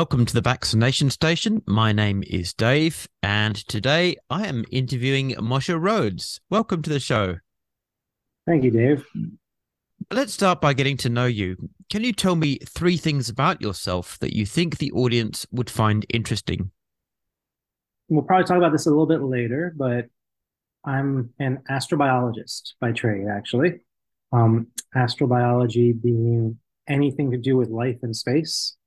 Welcome to the Vaccination Station. My name is Dave, and today I am interviewing Moshe Rhodes. Welcome to the show. Thank you, Dave. Let's start by getting to know you. Can you tell me three things about yourself that you think the audience would find interesting? We'll probably talk about this a little bit later, but I'm an astrobiologist by trade, actually. Um, astrobiology being anything to do with life in space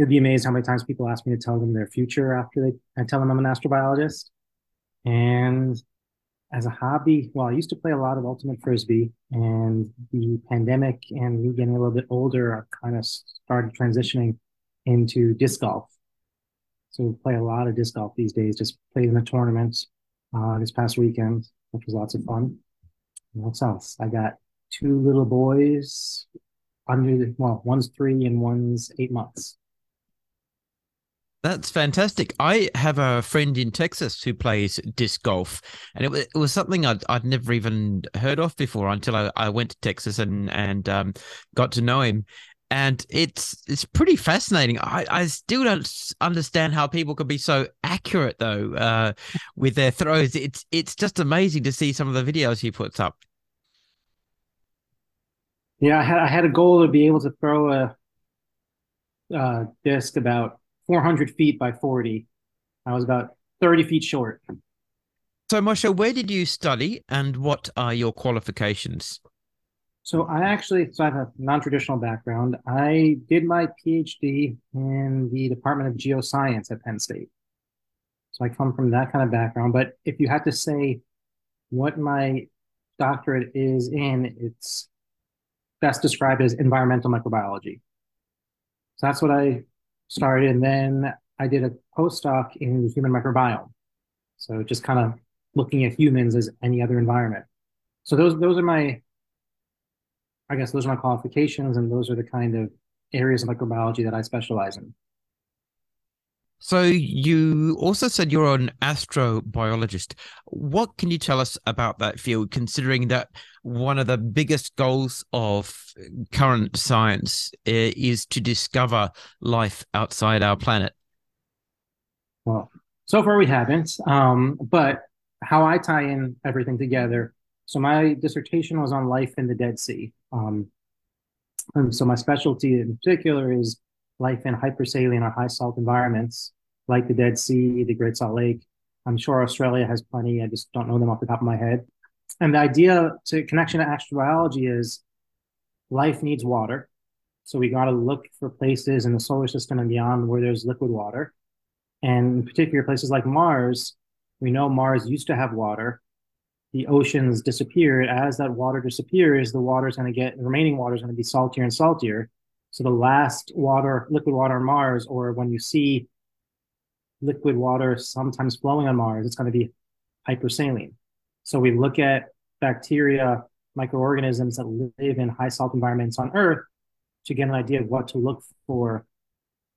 you'd be amazed how many times people ask me to tell them their future after they I tell them I'm an astrobiologist. And as a hobby, well, I used to play a lot of ultimate frisbee, and the pandemic and me getting a little bit older, I kind of started transitioning into disc golf. So we play a lot of disc golf these days. Just played in a tournament uh, this past weekend, which was lots of fun. What else? I got two little boys under well, one's three and one's eight months. That's fantastic. I have a friend in Texas who plays disc golf, and it was, it was something I'd, I'd never even heard of before until I, I went to Texas and and um, got to know him. And it's it's pretty fascinating. I, I still don't understand how people can be so accurate though uh, with their throws. It's it's just amazing to see some of the videos he puts up. Yeah, I had I had a goal to be able to throw a, a disc about 400 feet by 40. I was about 30 feet short. So, Moshe, where did you study and what are your qualifications? So, I actually so I have a non traditional background. I did my PhD in the Department of Geoscience at Penn State. So, I come from that kind of background. But if you had to say what my doctorate is in, it's best described as environmental microbiology. So, that's what I started, and then I did a postdoc in the human microbiome. So just kind of looking at humans as any other environment. So those those are my, I guess those are my qualifications, and those are the kind of areas of microbiology that I specialize in. So you also said you're an astrobiologist. What can you tell us about that field, considering that one of the biggest goals of current science eh, is to discover life outside our planet? Well, so far we haven't. Um, but how I tie in everything together. So my dissertation was on life in the Dead Sea. Um, and so my specialty in particular is life in hypersaline or high salt environments like the Dead Sea, the Great Salt Lake. I'm sure Australia has plenty. I just don't know them off the top of my head. And the idea to connection to astrobiology is life needs water. So we got to look for places in the solar system and beyond where there's liquid water. And in particular, places like Mars, we know Mars used to have water. The oceans disappeared. As that water disappears, the water is going to get, the remaining water is going to be saltier and saltier. So the last water, liquid water on Mars, or when you see liquid water sometimes flowing on Mars, it's going to be hypersaline. So we look at bacteria, microorganisms that live in high salt environments on Earth to get an idea of what to look for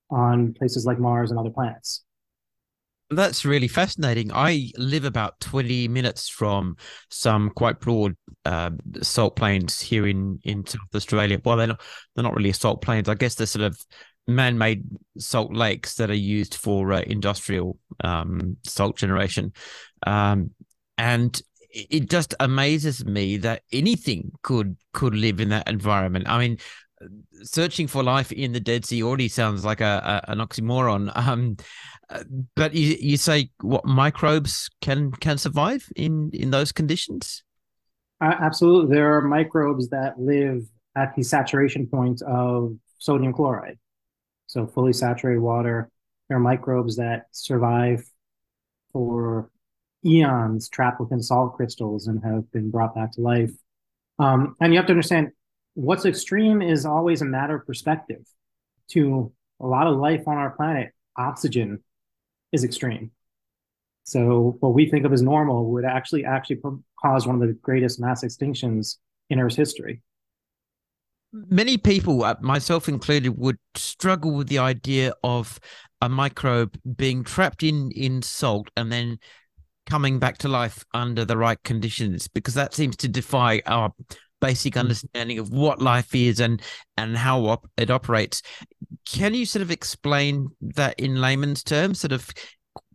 on places like Mars and other planets. That's really fascinating. I live about 20 minutes from some quite broad uh, salt plains here in, in South Australia. Well, they're not, they're not really salt plains. I guess they're sort of man-made salt lakes that are used for uh, industrial um, salt generation. Um, and it just amazes me that anything could could live in that environment. I mean, searching for life in the Dead Sea already sounds like a, a an oxymoron. Um, but you, you say what microbes can can survive in in those conditions? Uh, absolutely, there are microbes that live at the saturation point of sodium chloride. So fully saturated water. There are microbes that survive for eons trapped within salt crystals and have been brought back to life. Um, and you have to understand what's extreme is always a matter of perspective. To a lot of life on our planet, oxygen is extreme. So what we think of as normal would actually actually cause one of the greatest mass extinctions in Earth's history. Many people, uh, myself included, would struggle with the idea of a microbe being trapped in in salt and then coming back to life under the right conditions because that seems to defy our basic mm. understanding of what life is and and how op- it operates can you sort of explain that in layman's terms? Sort of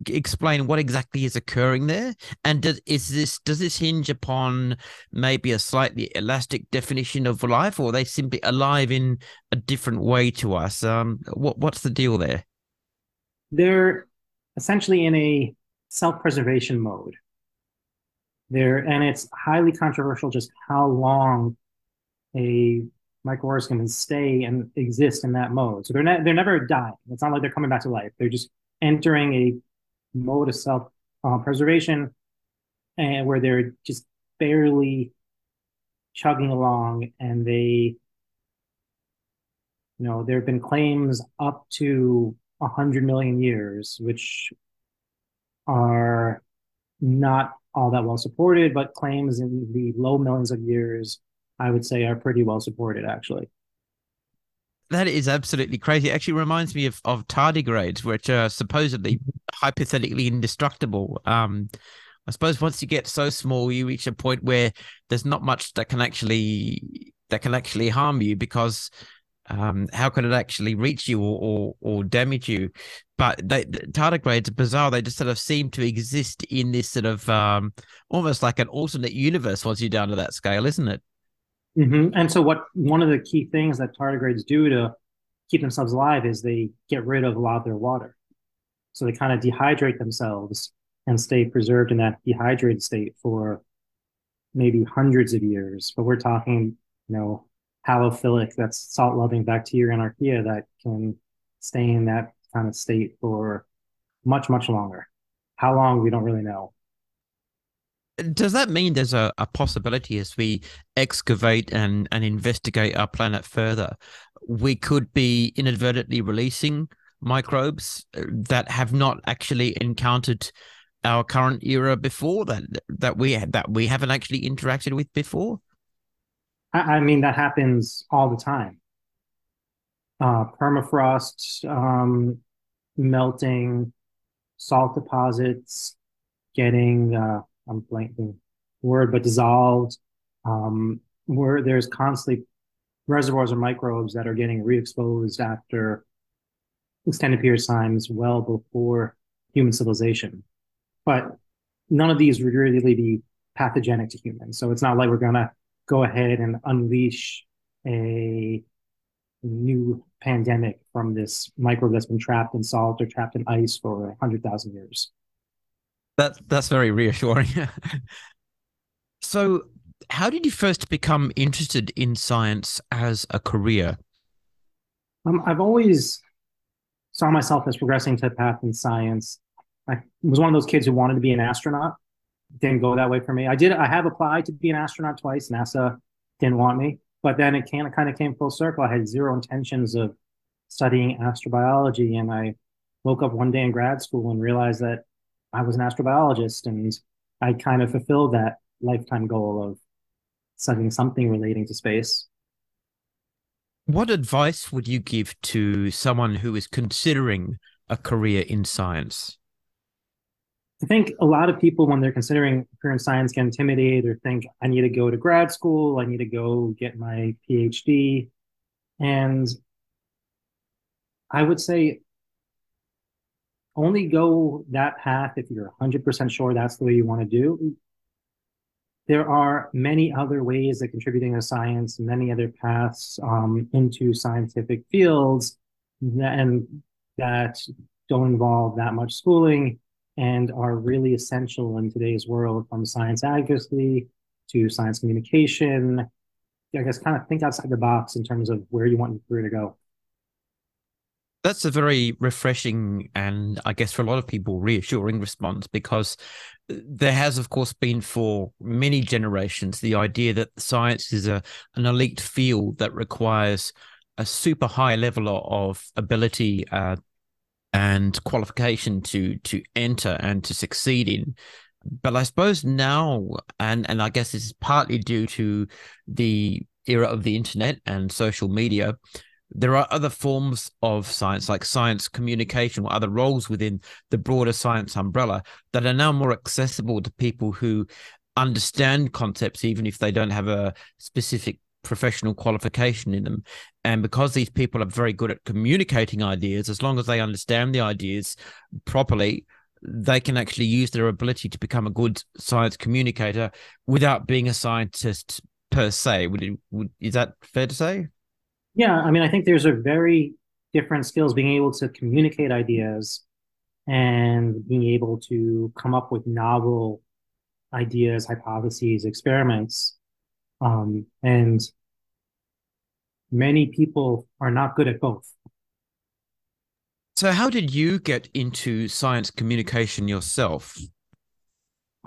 explain what exactly is occurring there and does is this does this hinge upon maybe a slightly elastic definition of life or are they simply alive in a different way to us um what what's the deal there they're essentially in a self-preservation mode there and it's highly controversial just how long a microorganism can stay and exist in that mode. So they're they're never dying. It's not like they're coming back to life. They're just entering a mode of self uh, preservation and where they're just barely chugging along and they you know there have been claims up to 100 million years which are not all that well supported but claims in the low millions of years i would say are pretty well supported actually that is absolutely crazy. It actually reminds me of, of tardigrades, which are supposedly hypothetically indestructible. Um, I suppose once you get so small, you reach a point where there's not much that can actually that can actually harm you because um, how can it actually reach you or, or, or damage you? But they, tardigrades are bizarre. They just sort of seem to exist in this sort of um, almost like an alternate universe once you're down to that scale, isn't it? Mm-hmm. And so, what one of the key things that tardigrades do to keep themselves alive is they get rid of a lot of their water. So they kind of dehydrate themselves and stay preserved in that dehydrated state for maybe hundreds of years. But we're talking, you know, halophilic, that's salt loving bacteria and archaea that can stay in that kind of state for much, much longer. How long, we don't really know does that mean there's a, a possibility as we excavate and, and investigate our planet further, we could be inadvertently releasing microbes uh, that have not actually encountered our current era before that that we that we haven't actually interacted with before? I mean, that happens all the time. Uh, permafrost um, melting, salt deposits getting uh, I'm blanking word, but dissolved. Um, where there's constantly reservoirs of microbes that are getting re-exposed after extended period of times well before human civilization. But none of these would really be pathogenic to humans. So it's not like we're gonna go ahead and unleash a new pandemic from this microbe that's been trapped in salt or trapped in ice for 100,000 years. That that's very reassuring. so, how did you first become interested in science as a career? Um, I've always saw myself as progressing to a path in science. I was one of those kids who wanted to be an astronaut. Didn't go that way for me. I did. I have applied to be an astronaut twice. NASA didn't want me, but then it kind of came full circle. I had zero intentions of studying astrobiology, and I woke up one day in grad school and realized that I was an astrobiologist and I kind of fulfilled that lifetime goal of studying something relating to space. What advice would you give to someone who is considering a career in science? I think a lot of people, when they're considering career in science, get intimidated or think, I need to go to grad school, I need to go get my PhD. And I would say only go that path if you're 100% sure that's the way you want to do. There are many other ways of contributing to science, many other paths um, into scientific fields that, and that don't involve that much schooling and are really essential in today's world from science advocacy to science communication. I guess kind of think outside the box in terms of where you want your career to go. That's a very refreshing and I guess for a lot of people reassuring response because there has of course been for many generations the idea that science is a an elite field that requires a super high level of ability uh, and qualification to to enter and to succeed in. But i suppose now and and i guess this is partly due to the era of the internet and social media there are other forms of science, like science communication or other roles within the broader science umbrella, that are now more accessible to people who understand concepts, even if they don't have a specific professional qualification in them. And because these people are very good at communicating ideas, as long as they understand the ideas properly, they can actually use their ability to become a good science communicator without being a scientist per se. Would, would is that fair to say? Yeah, I mean, I think there's a very different skills being able to communicate ideas and being able to come up with novel ideas, hypotheses, experiments. Um, and many people are not good at both. So, how did you get into science communication yourself?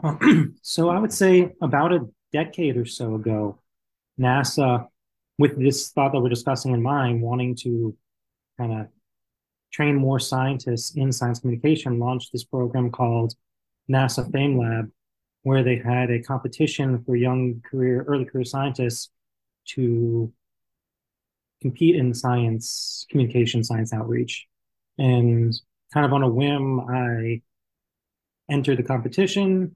so, I would say about a decade or so ago, NASA, with this thought that we're discussing in mind, wanting to kind of train more scientists in science communication, launched this program called NASA FameLab, where they had a competition for young career, early career scientists to compete in science communication, science outreach. And kind of on a whim, I entered the competition.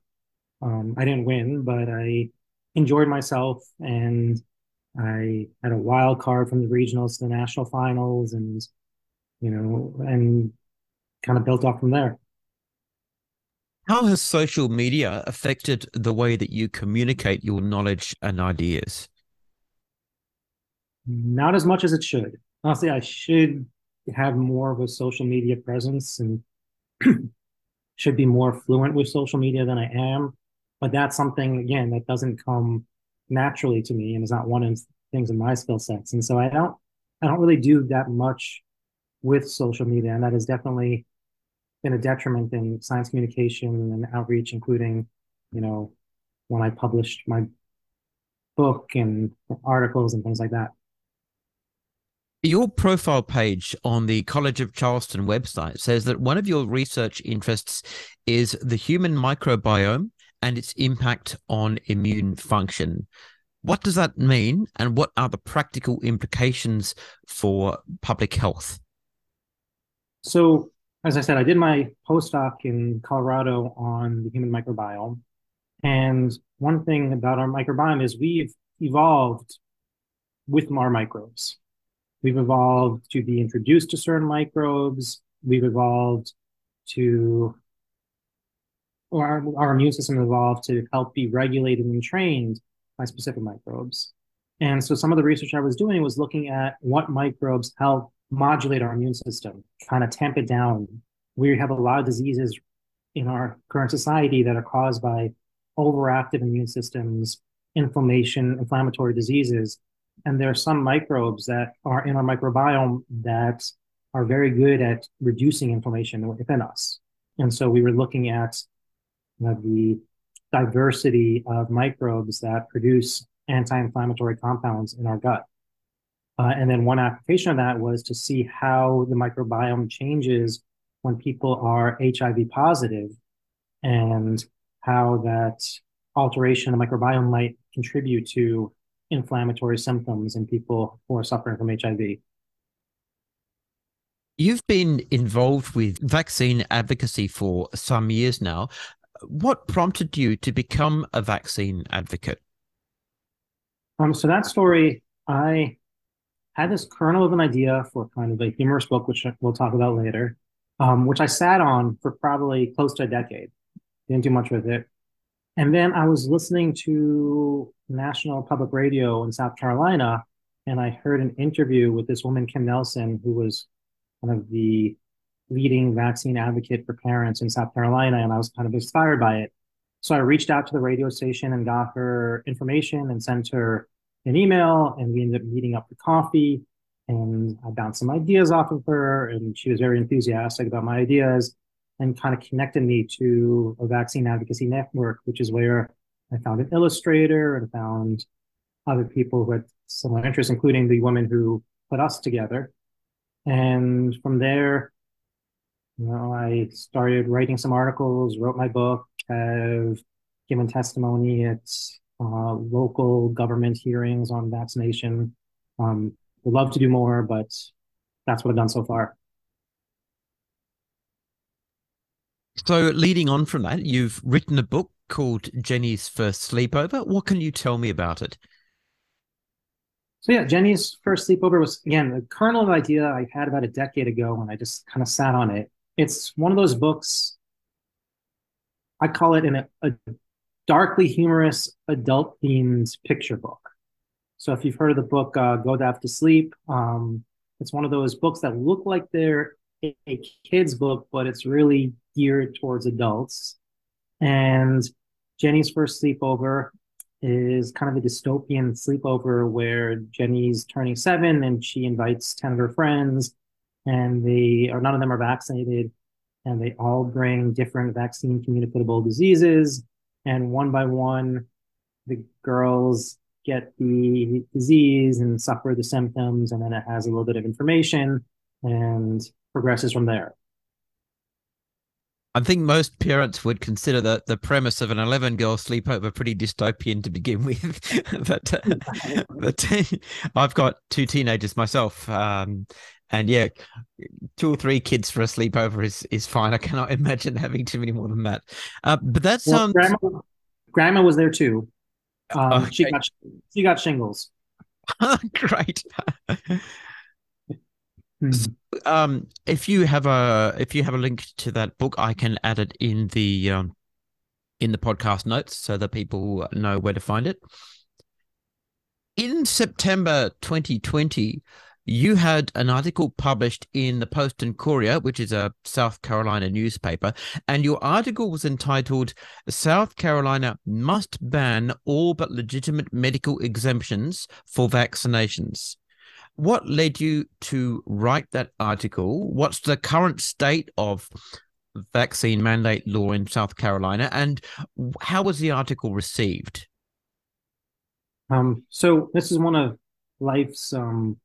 Um, I didn't win, but I enjoyed myself and I had a wild card from the regionals to the national finals and you know and kind of built off from there. How has social media affected the way that you communicate your knowledge and ideas? Not as much as it should. Honestly, I should have more of a social media presence and should be more fluent with social media than I am. But that's something, again, that doesn't come naturally to me and is not one of things in my skill sets. And so I don't I don't really do that much with social media. And that is definitely been a detriment in science communication and outreach, including, you know, when I published my book and articles and things like that. Your profile page on the College of Charleston website says that one of your research interests is the human microbiome and its impact on immune function. What does that mean, and what are the practical implications for public health? So, as I said, I did my postdoc in Colorado on the human microbiome. And one thing about our microbiome is we've evolved with our microbes. We've evolved to be introduced to certain microbes. We've evolved to, or our, our immune system evolved to help be regulated and trained by specific microbes. And so some of the research I was doing was looking at what microbes help modulate our immune system, kind of tamp it down. We have a lot of diseases in our current society that are caused by overactive immune systems, inflammation, inflammatory diseases. And there are some microbes that are in our microbiome that are very good at reducing inflammation within us. And so we were looking at you know, the diversity of microbes that produce anti-inflammatory compounds in our gut. Uh, and then one application of that was to see how the microbiome changes when people are HIV positive and how that alteration of the microbiome might contribute to inflammatory symptoms in people who are suffering from HIV. You've been involved with vaccine advocacy for some years now. What prompted you to become a vaccine advocate? Um, so that story, I had this kernel of an idea for kind of a humorous book, which we'll talk about later, um, which I sat on for probably close to a decade. Didn't do much with it. And then I was listening to National Public Radio in South Carolina, and I heard an interview with this woman, Kim Nelson, who was one of the leading vaccine advocate for parents in South Carolina, and I was kind of inspired by it. So I reached out to the radio station and got her information and sent her an email and we ended up meeting up for coffee and I bounced some ideas off of her and she was very enthusiastic about my ideas and kind of connected me to a vaccine advocacy network, which is where I found an illustrator and found other people who had similar interests, including the woman who put us together. And from there, you know, I started writing some articles, wrote my book, have given testimony at uh, local government hearings on vaccination. Um, would love to do more, but that's what I've done so far. So, leading on from that, you've written a book called Jenny's First Sleepover. What can you tell me about it? So yeah, Jenny's first sleepover was again a kernel of idea I had about a decade ago, and I just kind of sat on it. It's one of those books. I call it an, a darkly humorous adult themed picture book. So if you've heard of the book uh, Go Daft to Sleep, um, it's one of those books that look like they're a, kid's book, but it's really geared towards adults. And Jenny's first sleepover is kind of a dystopian sleepover where Jenny's turning seven and she invites 10 of her friends, and they or none of them are vaccinated, and they all bring different vaccine communicable diseases. And one by one, the girls get the disease and suffer the symptoms, and then it has a little bit of information and progresses from there. I think most parents would consider the, the premise of an 11 girl sleepover pretty dystopian to begin with. but uh, but I've got two teenagers myself. Um, and yeah, two or three kids for a sleepover is, is fine. I cannot imagine having too many more than that. Uh, but that sounds. Well, grandma, grandma was there too. Um, okay. She got she got shingles. Great. Hmm. um, if you have a if you have a link to that book, I can add it in the um, in the podcast notes so that people know where to find it. In September 2020, you had an article published in the Post and Courier, which is a South Carolina newspaper, and your article was entitled South Carolina Must Ban All But Legitimate Medical Exemptions for Vaccinations what led you to write that article? What's the current state of vaccine mandate law in South Carolina, and how was the article received? Um, so this is one of life's um,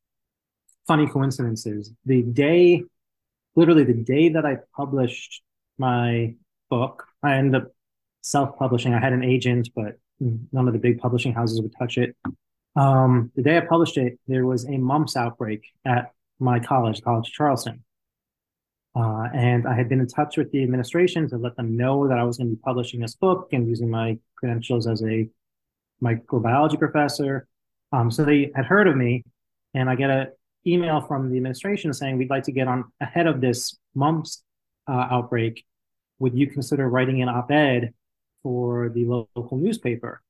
funny coincidences. The day, literally the day that I published my book, I ended up self-publishing. I had an agent, but none of the big publishing houses would touch it. Um, the day I published it, there was a mumps outbreak at my college, College of Charleston. Uh, and I had been in touch with the administration to let them know that I was going to be publishing this book and using my credentials as a microbiology professor. Um, so they had heard of me, and I get an email from the administration saying, We'd like to get on ahead of this mumps uh, outbreak. Would you consider writing an op ed for the local newspaper?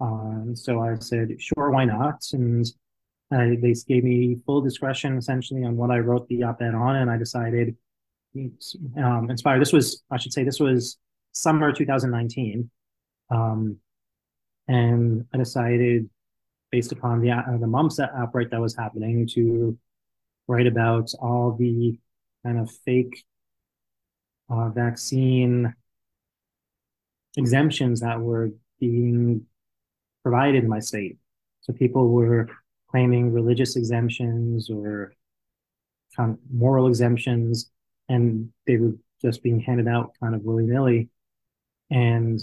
Um, so I said, sure, why not? And uh, they gave me full discretion essentially on what I wrote the op-ed on, and I decided, um, inspired. This was, I should say, this was summer 2019, um, and I decided, based upon the uh, the mumps outbreak that was happening, to write about all the kind of fake uh, vaccine exemptions that were being provided in my state. So people were claiming religious exemptions or kind of moral exemptions, and they were just being handed out kind of willy nilly. And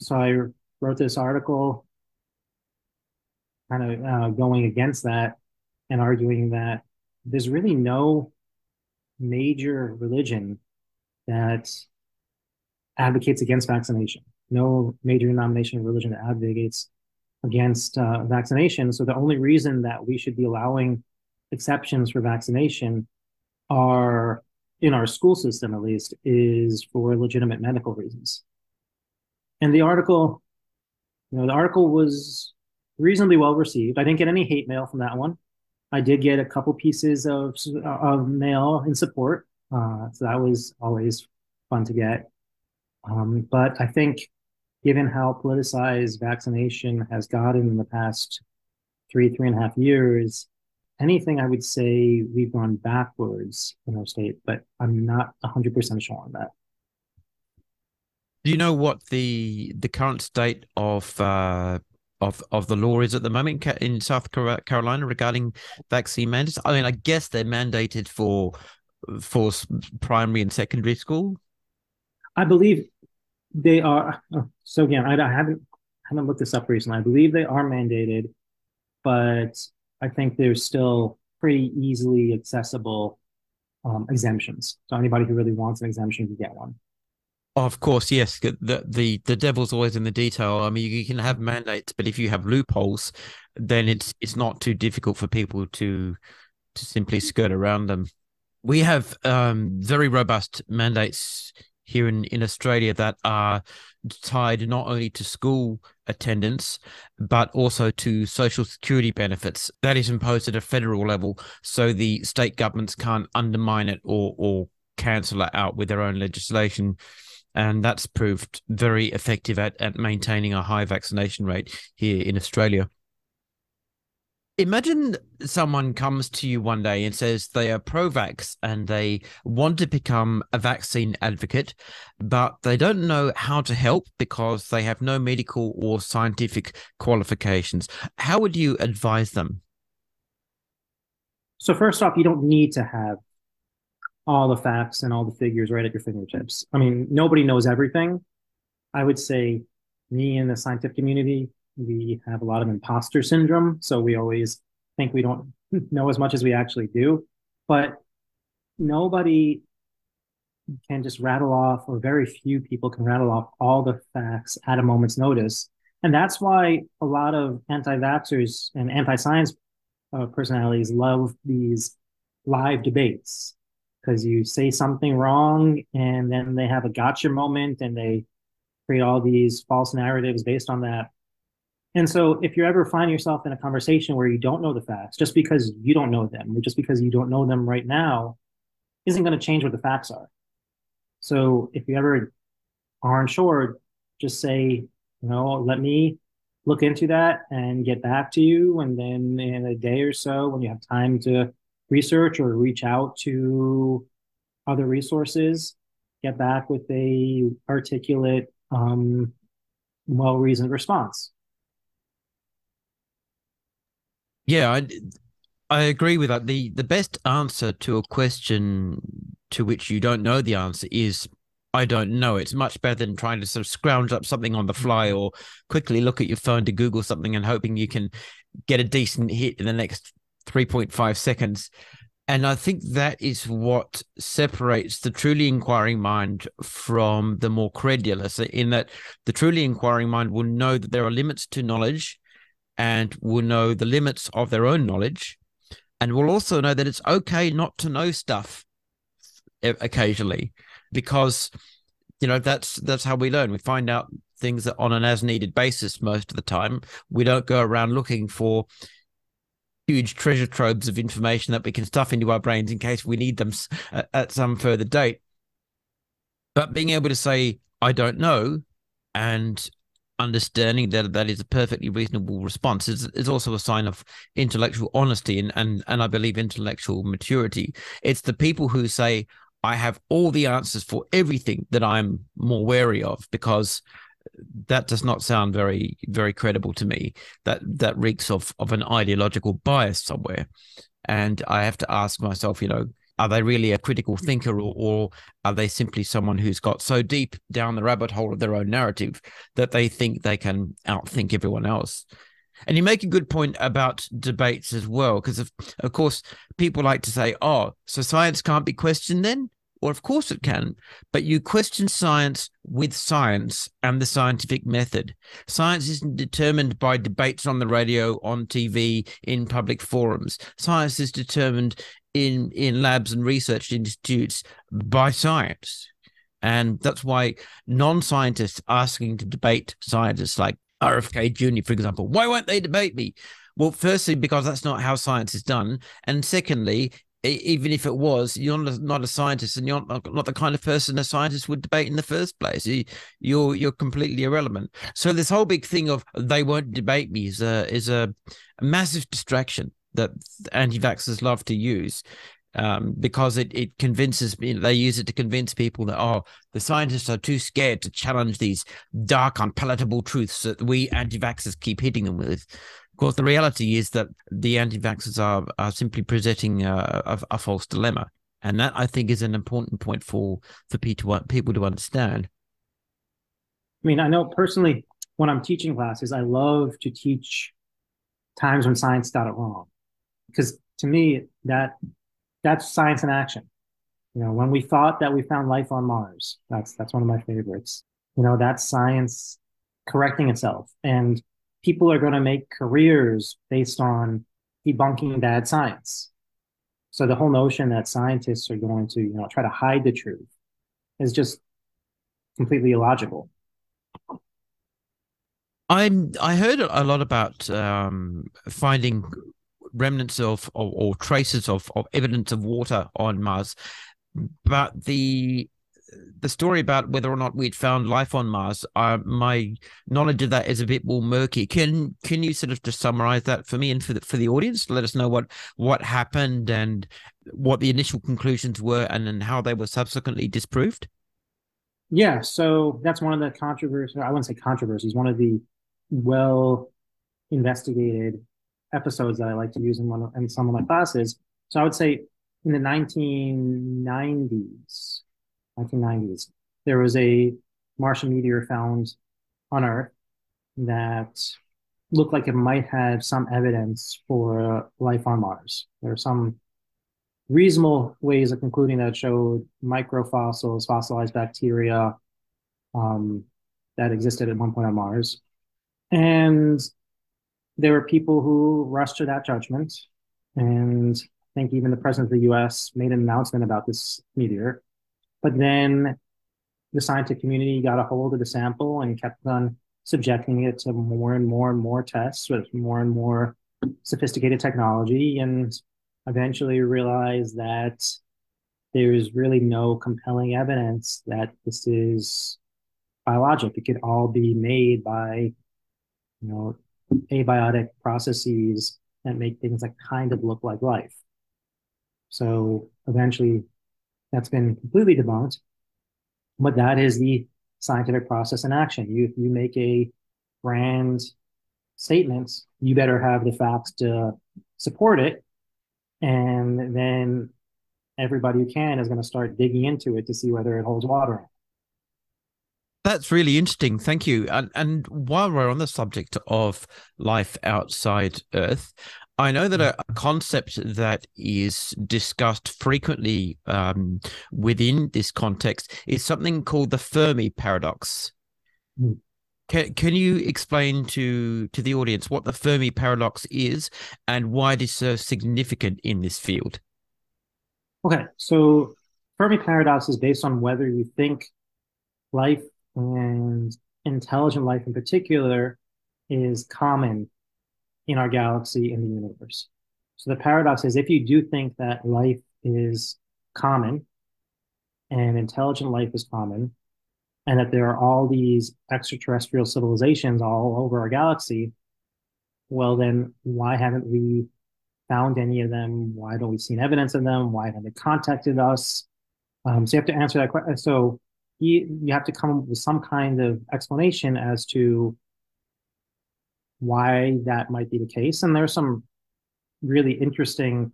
so I wrote this article kind of uh, going against that and arguing that there's really no major religion that advocates against vaccination. No major denomination of religion that advocates against uh, vaccination. So the only reason that we should be allowing exceptions for vaccination are in our school system, at least, is for legitimate medical reasons. And the article, you know, the article was reasonably well received. I didn't get any hate mail from that one. I did get a couple pieces of of mail in support, uh, so that was always fun to get. Um, but I think given how politicized vaccination has gotten in the past three, three and a half years, anything I would say we've gone backwards in our state, but I'm not 100% sure on that. Do you know what the the current state of uh, of of the law is at the moment in South Carolina regarding vaccine mandates? I mean, I guess they're mandated for for primary and secondary school. I believe they are oh, so again I, I haven't haven't looked this up recently i believe they are mandated but i think there's still pretty easily accessible um, exemptions so anybody who really wants an exemption can get one Of course, yes. The, the the devil's always in the detail. I mean, you can have mandates, but if you have loopholes, then it's it's not too difficult for people to to simply skirt around them. We have um, very robust mandates here in, in Australia that are tied not only to school attendance, but also to social security benefits. That is imposed at a federal level, so the state governments can't undermine it or, or cancel it out with their own legislation. And that's proved very effective at, at maintaining a high vaccination rate here in Australia. Imagine someone comes to you one day and says they are pro vax and they want to become a vaccine advocate, but they don't know how to help because they have no medical or scientific qualifications. How would you advise them? So, first off, you don't need to have all the facts and all the figures right at your fingertips. I mean, nobody knows everything. I would say, me in the scientific community, we have a lot of imposter syndrome. So we always think we don't know as much as we actually do. But nobody can just rattle off, or very few people can rattle off all the facts at a moment's notice. And that's why a lot of anti vaxxers and anti science uh, personalities love these live debates because you say something wrong and then they have a gotcha moment and they create all these false narratives based on that. And so if you ever find yourself in a conversation where you don't know the facts, just because you don't know them, just because you don't know them right now, isn't going to change what the facts are. So if you ever are unsure, just say, you know, let me look into that and get back to you. And then in a day or so, when you have time to research or reach out to other resources, get back with a articulate, um, well-reasoned response. Yeah, I, I agree with that. The the best answer to a question to which you don't know the answer is I don't know. It's much better than trying to sort of scrounge up something on the mm-hmm. fly or quickly look at your phone to Google something and hoping you can get a decent hit in the next 3.5 seconds. And I think that is what separates the truly inquiring mind from the more credulous, in that the truly inquiring mind will know that there are limits to knowledge and will know the limits of their own knowledge and will also know that it's okay not to know stuff occasionally because you know that's that's how we learn. We find out things that on an as needed basis most of the time. We don't go around looking for huge treasure troves of information that we can stuff into our brains in case we need them at some further date. But being able to say i don't know and understanding that that is a perfectly reasonable response is, is also a sign of intellectual honesty and, and and I believe intellectual maturity. It's the people who say, I have all the answers for everything that I'm more wary of because that does not sound very very credible to me. That that reeks of of an ideological bias somewhere. And I have to ask myself, you know, are they really a critical thinker or, or, are they simply someone who's got so deep down the rabbit hole of their own narrative that they think they can outthink everyone else? And you make a good point about debates as well because of, of course people like to say oh so science can't be questioned then well, of course it can, but you question science with science and the scientific method. Science isn't determined by debates on the radio, on TV, in public forums. Science is determined in in labs and research institutes by science and that's why non-scientists asking to debate scientists like rfk jr for example why won't they debate me well firstly because that's not how science is done and secondly even if it was, you're not a scientist, and you're not, the kind of person a scientist would debate in the first place. You, you're you're completely irrelevant. So this whole big thing of they won't debate me is a is a, massive distraction that anti-vaxxers love to use um, because it, it convinces me they use it to convince people that oh the scientists are too scared to challenge these dark unpalatable truths that we anti-vaxxers keep hitting them with of course the reality is that the anti-vaxxers are, are simply presenting a, a, a false dilemma and that i think is an important point for for people people to understand i mean i know personally when i'm teaching classes i love to teach times when science got it wrong because to me that that's science in action You know, when we thought that we found life on Mars, that's that's one of my favorites. You know, that's science correcting itself. And people are going to make careers based on debunking bad science. So the whole notion that scientists are going to, you know, try to hide the truth is just completely illogical. I'm I heard a lot about um, finding remnants of or, or traces of, of evidence of water on Mars, but the the story about whether or not we'd found life on Mars, uh, my knowledge of that is a bit more murky. Can can you sort of just summarize that for me and for the, for the audience? Let us know what what happened and what the initial conclusions were, and then how they were subsequently disproved. Yeah, so that's one of the controversies. I wouldn't say controversies. One of the well investigated episodes that I like to use in one in some of my classes. So I would say in the 1990s, 1990s, there was a Martian meteor found on Earth that looked like it might have some evidence for life on Mars. There are some reasonable ways of concluding that showed microfossils, fossilized bacteria um, that existed at one point on Mars. And there were people who rushed to that judgment. And I think even the president of the US made an announcement about this meteor. But then the scientific community got a hold of the sample and kept on subjecting it to more and more and more tests with more and more sophisticated technology and eventually realized that there's really no compelling evidence that this is biologic. It could all be made by, you know, abiotic processes that make things that kind of look like life. So eventually that's been completely debunked. But that is the scientific process in action. You you make a grand statement, you better have the facts to support it. And then everybody who can is going to start digging into it to see whether it holds water. That's really interesting. Thank you. And and while we're on the subject of life outside Earth, I know that a, a, concept that is discussed frequently um, within this context is something called the Fermi paradox. Mm. Can, can you explain to to the audience what the Fermi paradox is and why it is so significant in this field? Okay, so Fermi paradox is based on whether you think life and intelligent life in particular is common in our galaxy in the universe. So the paradox is if you do think that life is common and intelligent life is common, and that there are all these extraterrestrial civilizations all over our galaxy, well, then why haven't we found any of them? Why don't we see evidence of them? Why haven't they contacted us? Um, so you have to answer that question. So you have to come up with some kind of explanation as to why that might be the case. And there's some really interesting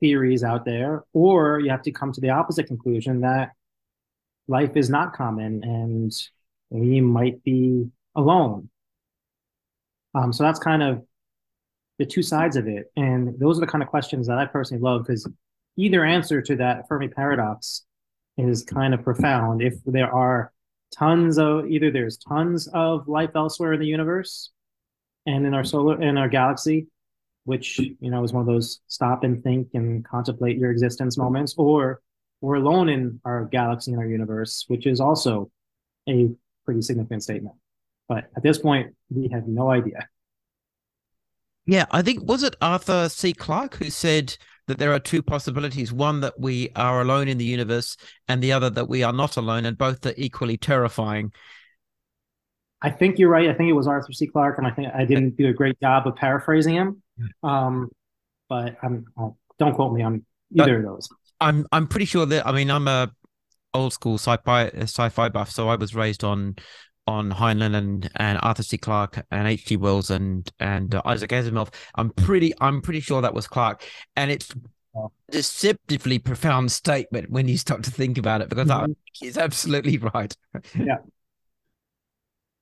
theories out there, or you have to come to the opposite conclusion that life is not common and we might be alone. Um, so that's kind of the two sides of it. And those are the kind of questions that I personally love because either answer to that Fermi paradox is kind of profound. If there are tons of either there's tons of life elsewhere in the universe and in our solar in our galaxy which you know is one of those stop and think and contemplate your existence moments or we're alone in our galaxy and our universe which is also a pretty significant statement. But at this point we have no idea. Yeah i think was it arthur c. Clarke who said that there are two possibilities. One that we are alone in the universe and the other that we are not alone and both are equally terrifying. I think you're right. I think it was arthur c. Clarke and i think i didn't do a great job of paraphrasing him. Um, but i'm uh, don't quote me on either but of those. I'm i'm pretty sure that i mean i'm a old school sci-fi sci-fi buff so i was raised on on Heinlein and, and Arthur C. Clarke and H.G. Wells and and uh, Isaac Asimov. I'm pretty I'm pretty sure that was Clarke, and it's a deceptively profound statement when you start to think about it because mm-hmm. He's absolutely right. yeah.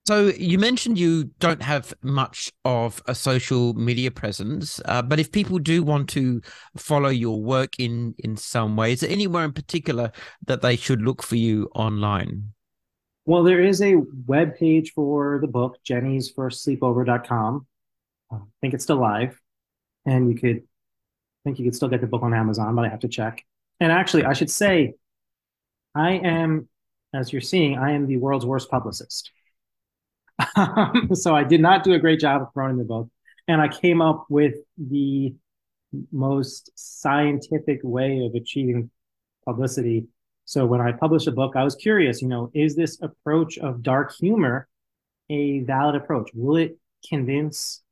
So you mentioned you don't have much of a social media presence, uh, but if people do want to follow your work in in some way, is there anywhere in particular that they should look for you online? Well, there is a web page for the book, Jenny's First Sleepover.com. I think it's still live, and you could I think you could still get the book on Amazon, but I have to check. And actually, I should say, I am, as you're seeing, I am the world's worst publicist. so I did not do a great job of promoting the book. And I came up with the most scientific way of achieving publicity. So when I published a book, I was curious, you know, is this approach of dark humor a valid approach? Will it convince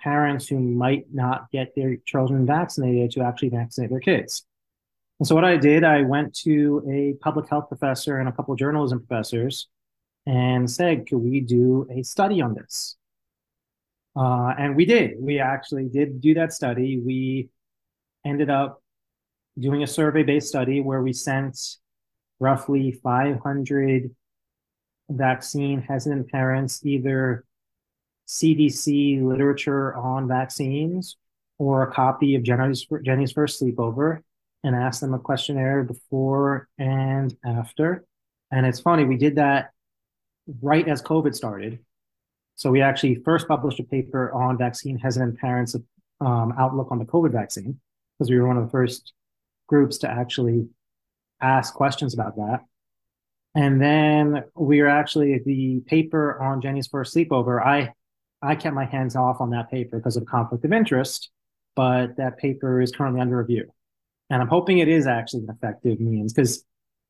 parents who might not get their children vaccinated to actually vaccinate their kids? And so what I did, I went to a public health professor and a couple of journalism professors and said, could we do a study on this? Uh, and we did. We actually did do that study. We ended up doing a survey based study where we sent roughly 500 vaccine hesitant parents either CDC literature on vaccines or a copy of Jenny's, Jenny's First Sleepover and ask them a questionnaire before and after. And it's funny, we did that right as COVID started. So we actually first published a paper on vaccine hesitant parents' um, outlook on the COVID vaccine because we were one of the first groups to actually ask questions about that. And then we are actually the paper on Jenny's first sleepover. I I kept my hands off on that paper because of conflict of interest, but that paper is currently under review. And I'm hoping it is actually an effective means because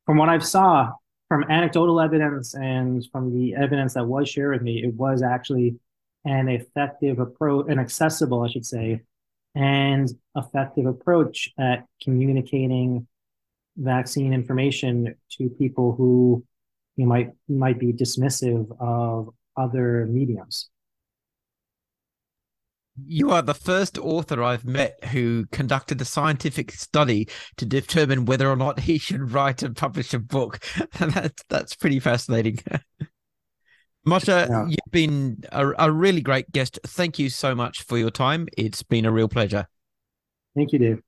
from what I've saw, from anecdotal evidence and from the evidence that was shared with me, it was actually an effective approach, an accessible, I should say, and effective approach at communicating vaccine information to people who you might might be dismissive of other mediums. You are the first author I've met who conducted a scientific study to determine whether or not he should write and publish a book. that's that's pretty fascinating. Moshe, yeah. you've been a, a really great guest. Thank you so much for your time. It's been a real pleasure. Thank you, Dave.